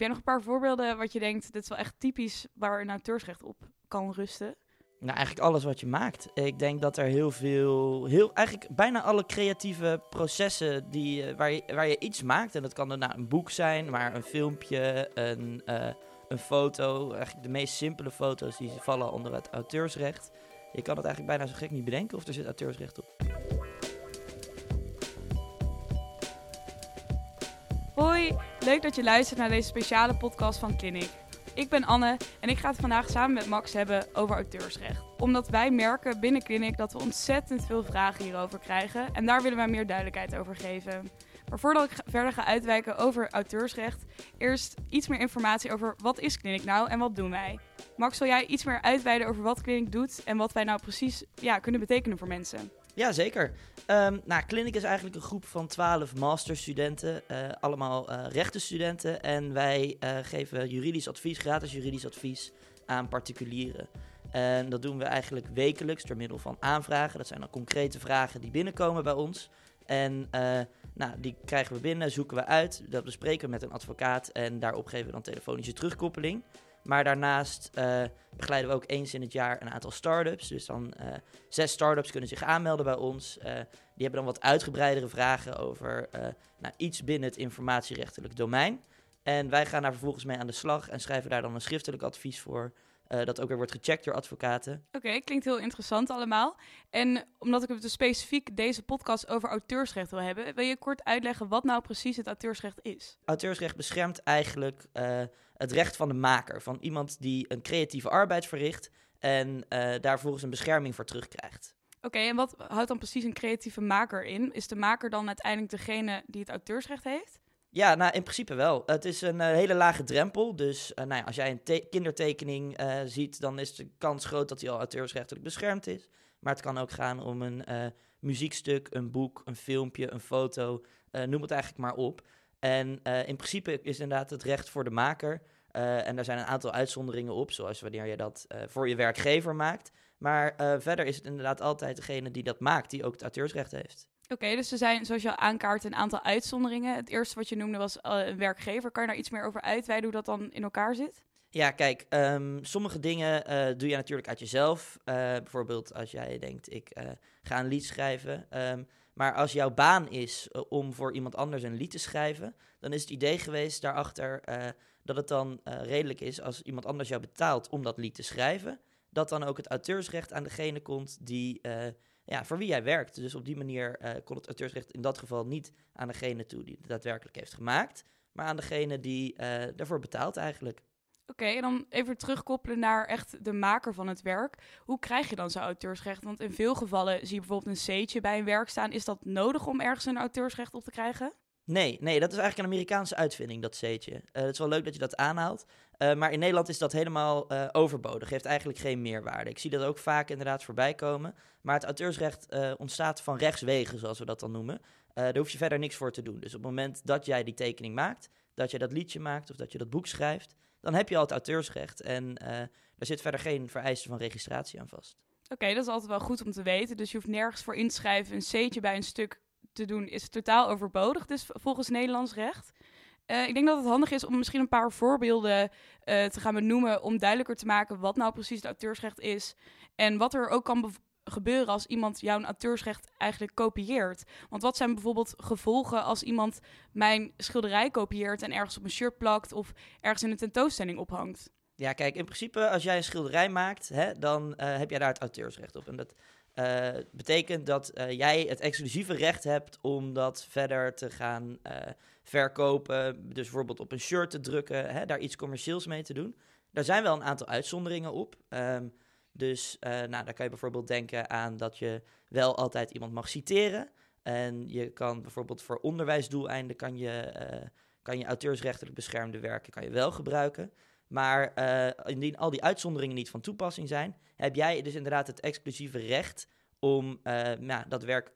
jij nog een paar voorbeelden wat je denkt, dit is wel echt typisch waar een auteursrecht op kan rusten? Nou, eigenlijk alles wat je maakt. Ik denk dat er heel veel, heel, eigenlijk bijna alle creatieve processen die, eh, waar, je, waar je iets maakt. En dat kan dan nou een boek zijn, maar een filmpje, een, eh, een foto. Eigenlijk de meest simpele foto's die vallen onder het auteursrecht. Je kan het eigenlijk bijna zo gek niet bedenken of er zit auteursrecht op. leuk dat je luistert naar deze speciale podcast van Clinic. Ik ben Anne en ik ga het vandaag samen met Max hebben over auteursrecht. Omdat wij merken binnen Clinic dat we ontzettend veel vragen hierover krijgen en daar willen wij meer duidelijkheid over geven. Maar voordat ik verder ga uitwijken over auteursrecht, eerst iets meer informatie over wat is Clinic nou en wat doen wij. Max, wil jij iets meer uitweiden over wat Clinic doet en wat wij nou precies ja, kunnen betekenen voor mensen? Ja, zeker. Um, nou, Clinic is eigenlijk een groep van 12 masterstudenten, uh, allemaal uh, rechtenstudenten. En wij uh, geven juridisch advies, gratis juridisch advies aan particulieren. En dat doen we eigenlijk wekelijks door middel van aanvragen. Dat zijn dan concrete vragen die binnenkomen bij ons. En nou, die krijgen we binnen, zoeken we uit, dat bespreken we met een advocaat en daarop geven we dan telefonische terugkoppeling. Maar daarnaast uh, begeleiden we ook eens in het jaar een aantal start-ups. Dus dan uh, zes start-ups kunnen zich aanmelden bij ons. Uh, die hebben dan wat uitgebreidere vragen over nou, iets binnen het informatierechtelijk domein. En wij gaan daar vervolgens mee aan de slag en schrijven daar dan een schriftelijk advies voor. dat ook weer wordt gecheckt door advocaten. Oké, okay, klinkt heel interessant allemaal. En omdat ik het dus specifiek deze podcast over auteursrecht wil hebben, wil je kort uitleggen wat nou precies het auteursrecht is? Auteursrecht beschermt eigenlijk het recht van de maker. Van iemand die een creatieve arbeid verricht en uh, daar volgens een bescherming voor terugkrijgt. Oké, en wat houdt dan precies een creatieve maker in? Is de maker dan uiteindelijk degene die het auteursrecht heeft? Ja, nou in principe wel. Het is een uh, hele lage drempel. Dus uh, nou ja, als jij een kindertekening ziet, dan is de kans groot dat die al auteursrechtelijk beschermd is. Maar het kan ook gaan om een muziekstuk, een boek, een filmpje, een foto, noem het eigenlijk maar op. En uh, in principe is inderdaad het recht voor de maker. Uh, en daar zijn een aantal uitzonderingen op, zoals wanneer je dat uh, voor je werkgever maakt. Maar verder is het inderdaad altijd degene die dat maakt, die ook het auteursrecht heeft. Oké, okay, dus er zijn, zoals je al aankaart, een aantal uitzonderingen. Het eerste wat je noemde was een werkgever. Kan je daar iets meer over uitweiden hoe dat dan in elkaar zit? Ja, kijk, um, sommige dingen doe je natuurlijk uit jezelf. bijvoorbeeld als jij denkt, ik ga een lied schrijven. Um, maar als jouw baan is uh, om voor iemand anders een lied te schrijven, dan is het idee geweest daarachter uh, dat het dan uh, redelijk is als iemand anders jou betaalt om dat lied te schrijven, dat dan ook het auteursrecht aan degene komt die, ja, voor wie jij werkt. Dus op die manier kon het auteursrecht in dat geval niet aan degene toe die het daadwerkelijk heeft gemaakt, maar aan degene die daarvoor betaalt eigenlijk. Oké, en dan even terugkoppelen naar echt de maker van het werk. Hoe krijg je dan zo'n auteursrecht? Want in veel gevallen zie je bijvoorbeeld een C'tje bij een werk staan. Is dat nodig om ergens een auteursrecht op te krijgen? Nee, nee, dat is eigenlijk een Amerikaanse uitvinding, dat C'tje. Uh, het is wel leuk dat je dat aanhaalt. Uh, maar in Nederland is dat helemaal uh, overbodig. Heeft eigenlijk geen meerwaarde. Ik zie dat ook vaak inderdaad voorbij komen. Maar het auteursrecht ontstaat van rechtswegen, zoals we dat dan noemen. daar hoef je verder niks voor te doen. Dus op het moment dat jij die tekening maakt, dat je dat liedje maakt of dat je dat boek schrijft, dan heb je al het auteursrecht. En uh, daar zit verder geen vereiste van registratie aan vast. Oké, dat is altijd wel goed om te weten. Dus je hoeft nergens voor inschrijven. Een C'tje bij een stuk te doen is totaal overbodig, dus volgens Nederlands recht. Uh, ik denk dat het handig is om misschien een paar voorbeelden uh, te gaan benoemen om duidelijker te maken wat nou precies het auteursrecht is en wat er ook kan gebeuren als iemand jouw auteursrecht eigenlijk kopieert? Want wat zijn bijvoorbeeld gevolgen als iemand mijn schilderij kopieert en ergens op een shirt plakt of ergens in een tentoonstelling ophangt? Ja, kijk, in principe als jij een schilderij maakt, hè, dan uh, heb jij daar het auteursrecht op. En dat uh, betekent dat uh, jij het exclusieve recht hebt om dat verder te gaan verkopen. Dus bijvoorbeeld op een shirt te drukken, hè, daar iets commercieels mee te doen. Daar zijn wel een aantal uitzonderingen op. Um, dus uh, nou, daar kan je bijvoorbeeld denken aan dat je wel altijd iemand mag citeren. En je kan bijvoorbeeld voor onderwijsdoeleinden kan je, uh, kan je auteursrechtelijk beschermde werken kan je wel gebruiken. Maar uh, indien al die uitzonderingen niet van toepassing zijn, heb jij dus inderdaad het exclusieve recht om nou, dat werk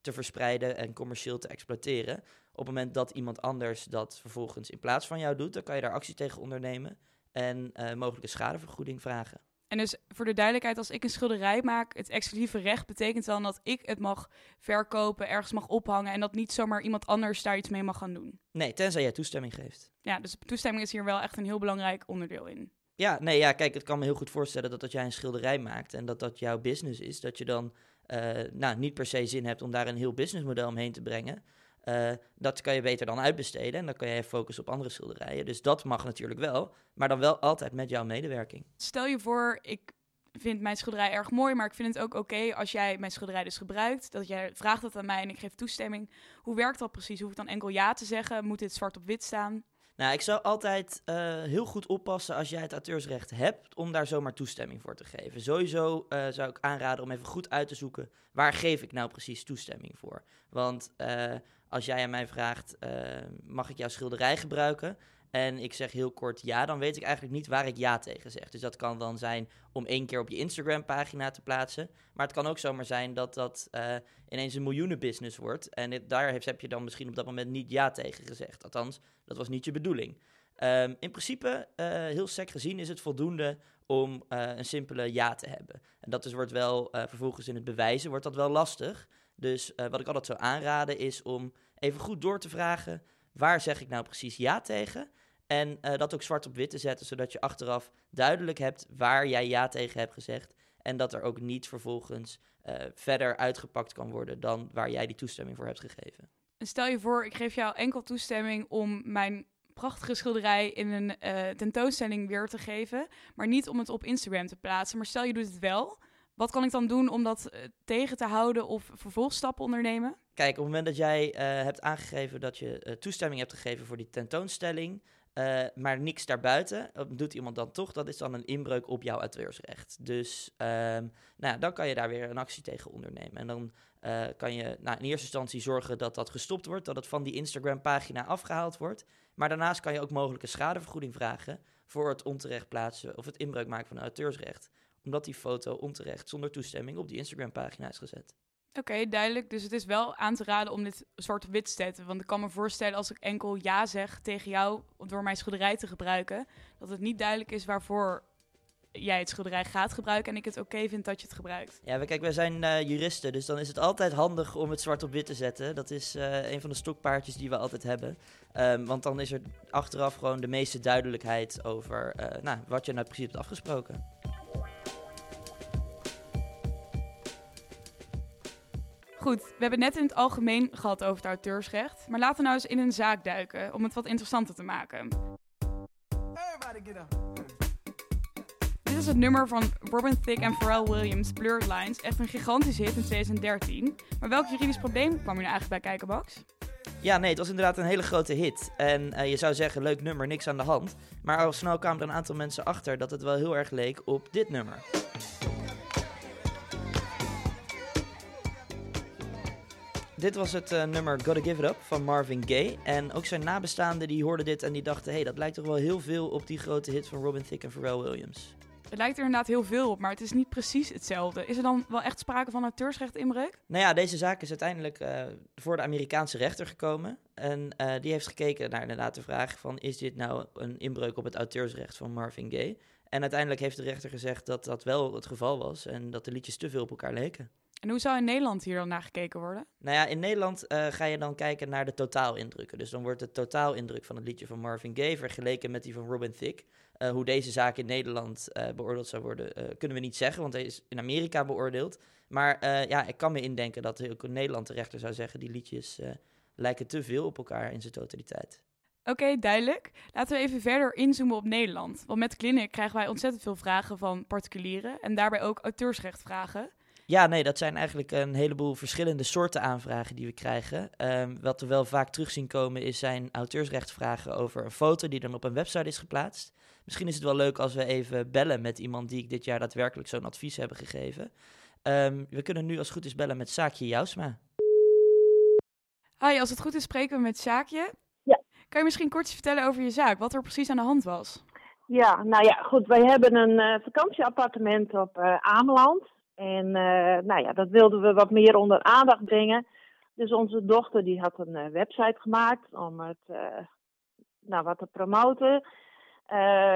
te verspreiden en commercieel te exploiteren. Op het moment dat iemand anders dat vervolgens in plaats van jou doet, dan kan je daar actie tegen ondernemen en mogelijke schadevergoeding vragen. En dus voor de duidelijkheid, als ik een schilderij maak, het exclusieve recht betekent dan dat ik het mag verkopen, ergens mag ophangen en dat niet zomaar iemand anders daar iets mee mag gaan doen. Nee, tenzij jij toestemming geeft. Ja, dus toestemming is hier wel echt een heel belangrijk onderdeel in. Ja, nee, ja, kijk, ik kan me heel goed voorstellen dat als jij een schilderij maakt en dat dat jouw business is, dat je dan uh, nou, niet per se zin hebt om daar een heel businessmodel omheen te brengen. Uh, dat kan je beter dan uitbesteden en dan kan je focussen op andere schilderijen. Dus dat mag natuurlijk wel, maar dan wel altijd met jouw medewerking. Stel je voor, ik vind mijn schilderij erg mooi, maar ik vind het ook oké als jij mijn schilderij dus gebruikt. Dat jij vraagt dat aan mij en ik geef toestemming. Hoe werkt dat precies? Hoef ik dan enkel ja te zeggen? Moet dit zwart op wit staan? Nou, ik zou altijd uh, heel goed oppassen als jij het auteursrecht hebt om daar zomaar toestemming voor te geven. Sowieso uh, zou ik aanraden om even goed uit te zoeken waar geef ik nou precies toestemming voor. Want uh, als jij aan mij vraagt, mag ik jouw schilderij gebruiken? En ik zeg heel kort ja, dan weet ik eigenlijk niet waar ik ja tegen zeg. Dus dat kan dan zijn om één keer op je Instagram-pagina te plaatsen. Maar het kan ook zomaar zijn dat dat uh, ineens een miljoenenbusiness wordt. En daar heb je dan misschien op dat moment niet ja tegen gezegd. Althans, dat was niet je bedoeling. Um, in principe, uh, heel sec gezien, is het voldoende om uh, een simpele ja te hebben. En dat is, wordt wel vervolgens in het bewijzen wordt dat wel lastig. Dus wat ik altijd zou aanraden is om even goed door te vragen... waar zeg ik nou precies ja tegen... En uh, dat ook zwart op wit te zetten, zodat je achteraf duidelijk hebt waar jij ja tegen hebt gezegd. En dat er ook niet vervolgens uh, verder uitgepakt kan worden dan waar jij die toestemming voor hebt gegeven. En stel je voor, ik geef jou enkel toestemming om mijn prachtige schilderij in een uh, tentoonstelling weer te geven, maar niet om het op Instagram te plaatsen. Maar stel je doet het wel, wat kan ik dan doen om dat tegen te houden of vervolgstappen ondernemen? Kijk, op het moment dat jij uh, hebt aangegeven dat je toestemming hebt gegeven voor die tentoonstelling, uh, maar niks daarbuiten, doet iemand dan toch, dat is dan een inbreuk op jouw auteursrecht. Dus um, nou, dan kan je daar weer een actie tegen ondernemen. En dan uh, kan je nou, in eerste instantie zorgen dat dat gestopt wordt, dat het van die Instagram-pagina afgehaald wordt. Maar daarnaast kan je ook mogelijke schadevergoeding vragen voor het onterecht plaatsen of het inbreuk maken van auteursrecht. Omdat die foto onterecht zonder toestemming op die Instagram-pagina is gezet. Oké, duidelijk. Dus het is wel aan te raden om dit zwart-wit te zetten. Want ik kan me voorstellen als ik enkel ja zeg tegen jou door mijn schilderij te gebruiken, dat het niet duidelijk is waarvoor jij het schilderij gaat gebruiken en ik het oké vind dat je het gebruikt. Ja, kijk, wij zijn uh, juristen, dus dan is het altijd handig om het zwart op wit te zetten. Dat is uh, een van de stokpaardjes die we altijd hebben. Um, want dan is er achteraf gewoon de meeste duidelijkheid over uh, nou, wat je nou precies hebt afgesproken. Goed, we hebben net in het algemeen gehad over het auteursrecht. Maar laten we nou eens in een zaak duiken om het wat interessanter te maken. Dit is het nummer van Robin Thicke en Pharrell Williams, Blurred Lines. Echt een gigantische hit in 2013. Maar welk juridisch probleem kwam je nou eigenlijk bij kijken, Bax? Ja, nee, het was inderdaad een hele grote hit. En uh, je zou zeggen, leuk nummer, niks aan de hand. Maar al snel kwamen er een aantal mensen achter dat het wel heel erg leek op dit nummer. Dit was het uh, nummer Gotta Give It Up van Marvin Gaye. En ook zijn nabestaanden die hoorden dit en die dachten... hé, hey, dat lijkt toch wel heel veel op die grote hit van Robin Thicke en Pharrell Williams. Het lijkt er inderdaad heel veel op, maar het is niet precies hetzelfde. Is er dan wel echt sprake van auteursrecht-inbreuk? Nou ja, deze zaak is uiteindelijk uh, voor de Amerikaanse rechter gekomen. En uh, die heeft gekeken naar inderdaad de vraag van... is dit nou een inbreuk op het auteursrecht van Marvin Gaye? En uiteindelijk heeft de rechter gezegd dat dat wel het geval was... en dat de liedjes te veel op elkaar leken. En hoe zou in Nederland hier dan naar gekeken worden? Nou ja, in Nederland uh, ga je dan kijken naar de totaalindrukken. Dus dan wordt de totaalindruk van het liedje van Marvin Gaye vergeleken met die van Robin Thicke. Uh, hoe deze zaak in Nederland uh, beoordeeld zou worden, kunnen we niet zeggen, want hij is in Amerika beoordeeld. Maar ja, ik kan me indenken dat ook in Nederland de rechter zou zeggen, die liedjes lijken te veel op elkaar in zijn totaliteit. Oké, okay, duidelijk. Laten we even verder inzoomen op Nederland. Want met Clinic krijgen wij ontzettend veel vragen van particulieren en daarbij ook auteursrechtvragen. Ja, nee, dat zijn eigenlijk een heleboel verschillende soorten aanvragen die we krijgen. Um, wat we wel vaak terug zien komen is zijn auteursrechtvragen over een foto die dan op een website is geplaatst. Misschien is het wel leuk als we even bellen met iemand die ik dit jaar daadwerkelijk zo'n advies hebben gegeven. Um, we kunnen nu als het goed is bellen met Saakje Jousma. Hi, als het goed is spreken we met Saakje. Ja. Kan je misschien kort vertellen over je zaak, wat er precies aan de hand was? Ja, nou ja, goed. Wij hebben een uh, vakantieappartement op uh, Ameland. En uh, nou ja, dat wilden we wat meer onder aandacht brengen. Dus onze dochter die had een uh, website gemaakt om het uh, nou, wat te promoten.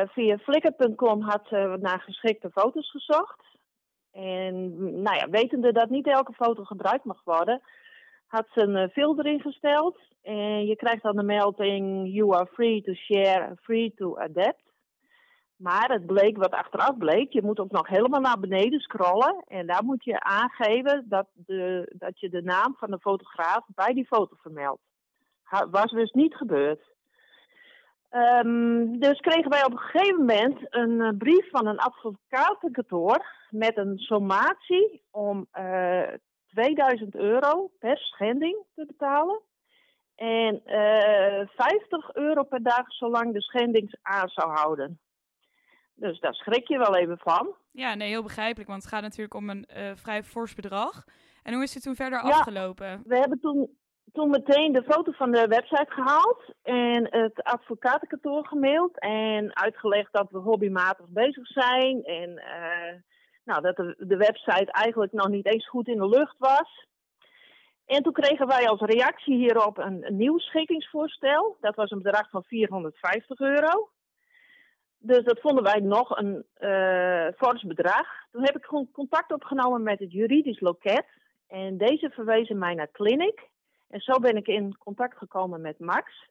Via flickr.com had ze naar geschikte foto's gezocht. En nou ja, wetende dat niet elke foto gebruikt mag worden, had ze een filter ingesteld. En je krijgt dan de melding: You are free to share, free to adapt. Maar het bleek wat achteraf bleek. Je moet ook nog helemaal naar beneden scrollen. En daar moet je aangeven dat, de, dat je de naam van de fotograaf bij die foto vermeldt. Was dus niet gebeurd. Um, dus kregen wij op een gegeven moment een uh, brief van een advocatenkantoor met een sommatie om uh, eh, 2000 euro per schending te betalen. En uh, eh, 50 euro per dag zolang de schending aan zou houden. Dus daar schrik je wel even van. Ja, nee, heel begrijpelijk, want het gaat natuurlijk om een uh, vrij fors bedrag. En hoe is het toen verder ja, afgelopen? We hebben toen, toen meteen de foto van de website gehaald en het advocatenkantoor gemaild en uitgelegd dat we hobbymatig bezig zijn en uh, nou, dat de, de website eigenlijk nog niet eens goed in de lucht was. En toen kregen wij als reactie hierop een, een nieuw schikkingsvoorstel. Dat was een bedrag van 450 euro. Dus dat vonden wij nog een uh, fors bedrag. Toen heb ik gewoon contact opgenomen met het juridisch loket. En deze verwezen mij naar Clinic. En zo ben ik in contact gekomen met Max.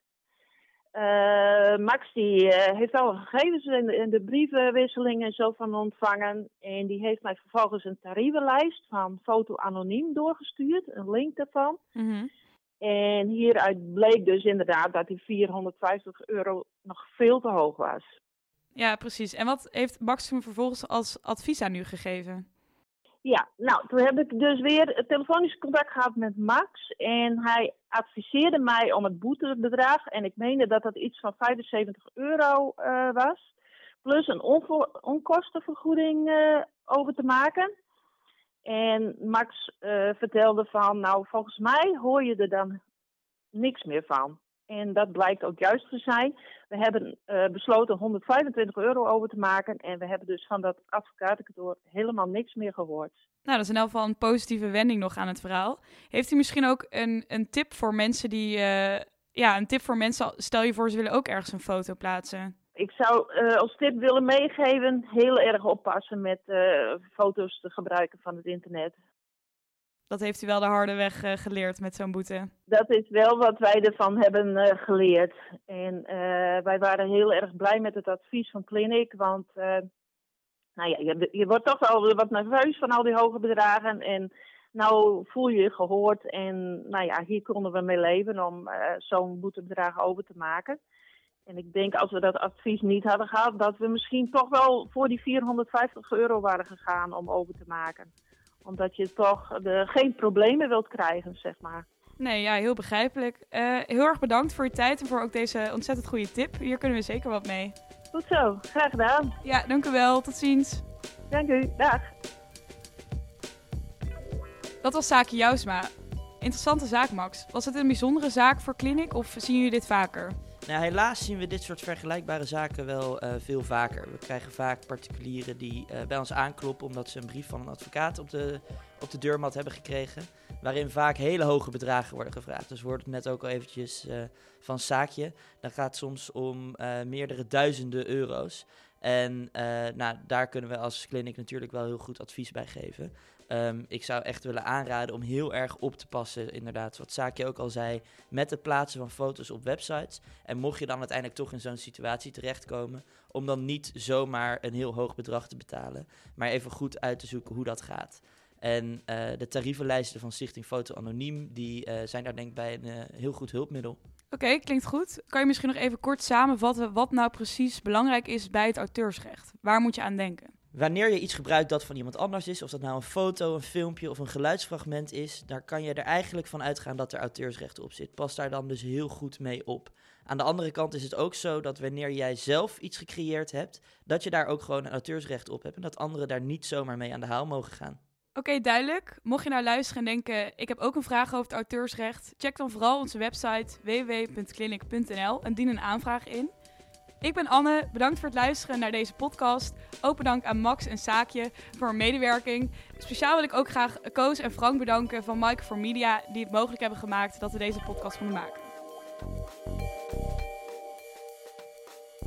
Uh, Max die uh, heeft alle gegevens in de, de brievenwisseling en zo van ontvangen. En die heeft mij vervolgens een tarievenlijst van foto anoniem doorgestuurd. Een link daarvan. Mm En hieruit bleek dus inderdaad dat die 450 euro nog veel te hoog was. Ja, precies. En wat heeft Max toen vervolgens als advies aan u gegeven? Ja, nou, toen heb ik dus weer telefonisch contact gehad met Max. En hij adviseerde mij om het boetebedrag. En ik meende dat dat iets van 75 euro uh, was. Plus een onkostenvergoeding uh, over te maken. En Max uh, vertelde van, nou, volgens mij hoor je er dan niks meer van. En dat blijkt ook juist te zijn. We hebben uh, besloten 125 euro over te maken. En we hebben dus van dat advocatenkantoor helemaal niks meer gehoord. Nou, dat is in elk geval een positieve wending nog aan het verhaal. Heeft u misschien ook een, een tip voor mensen die. Uh, ja, een tip voor mensen. Stel je voor, ze willen ook ergens een foto plaatsen. Ik zou uh, als tip willen meegeven: heel erg oppassen met foto's te gebruiken van het internet. Dat heeft u wel de harde weg uh, geleerd met zo'n boete. Dat is wel wat wij ervan hebben uh, geleerd. En uh, wij waren heel erg blij met het advies van Clinic. Want nou ja, je, je, wordt toch wel wat nerveus van al die hoge bedragen. En nou voel je je gehoord. En nou ja, hier konden we mee leven om zo'n boetebedrag over te maken. En ik denk als we dat advies niet hadden gehad, dat we misschien toch wel voor die 450 euro waren gegaan om over te maken omdat je toch de, geen problemen wilt krijgen, zeg maar. Nee, ja, heel begrijpelijk. Uh, heel erg bedankt voor je tijd en voor ook deze ontzettend goede tip. Hier kunnen we zeker wat mee. Goed zo, graag gedaan. Ja, dank u wel. Tot ziens. Dank u, dag. Dat was Zaakje Jousma. Interessante zaak, Max. Was het een bijzondere zaak voor Clinic of zien jullie dit vaker? Nou, helaas zien we dit soort vergelijkbare zaken wel uh, veel vaker. We krijgen vaak particulieren die uh, bij ons aankloppen omdat ze een brief van een advocaat op de, op de deurmat hebben gekregen. Waarin vaak hele hoge bedragen worden gevraagd. Dus we hoorden net ook al eventjes uh, van Zaakje. Dan gaat het soms om meerdere duizenden euro's. En nou, daar kunnen we als kliniek natuurlijk wel heel goed advies bij geven. Um, ik zou echt willen aanraden om heel erg op te passen, inderdaad, wat Zaakje ook al zei, met het plaatsen van foto's op websites. En mocht je dan uiteindelijk toch in zo'n situatie terechtkomen, om dan niet zomaar een heel hoog bedrag te betalen, maar even goed uit te zoeken hoe dat gaat. En uh, de tarievenlijsten van Stichting Foto Anoniem, die uh, zijn daar denk ik bij een heel goed hulpmiddel. Oké, klinkt goed. Kan je misschien nog even kort samenvatten wat nou precies belangrijk is bij het auteursrecht? Waar moet je aan denken? Wanneer je iets gebruikt dat van iemand anders is, of dat nou een foto, een filmpje of een geluidsfragment is, daar kan je er eigenlijk van uitgaan dat er auteursrecht op zit. Pas daar dan dus heel goed mee op. Aan de andere kant is het ook zo dat wanneer jij zelf iets gecreëerd hebt, dat je daar ook gewoon een auteursrecht op hebt en dat anderen daar niet zomaar mee aan de haal mogen gaan. Oké, duidelijk. Mocht je nou luisteren en denken, ik heb ook een vraag over het auteursrecht, check dan vooral onze website www.clinic.nl en dien een aanvraag in. Ik ben Anne, bedankt voor het luisteren naar deze podcast. Ook bedankt aan Max en Saakje voor hun medewerking. Speciaal wil ik ook graag Koos en Frank bedanken van Mike for Media, die het mogelijk hebben gemaakt dat we deze podcast konden maken.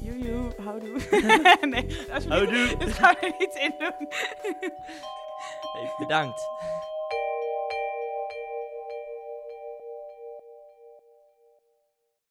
Joejoe. Houdoe. nee, alsjeblieft. Dit gaan we er niet in doen. Bedankt.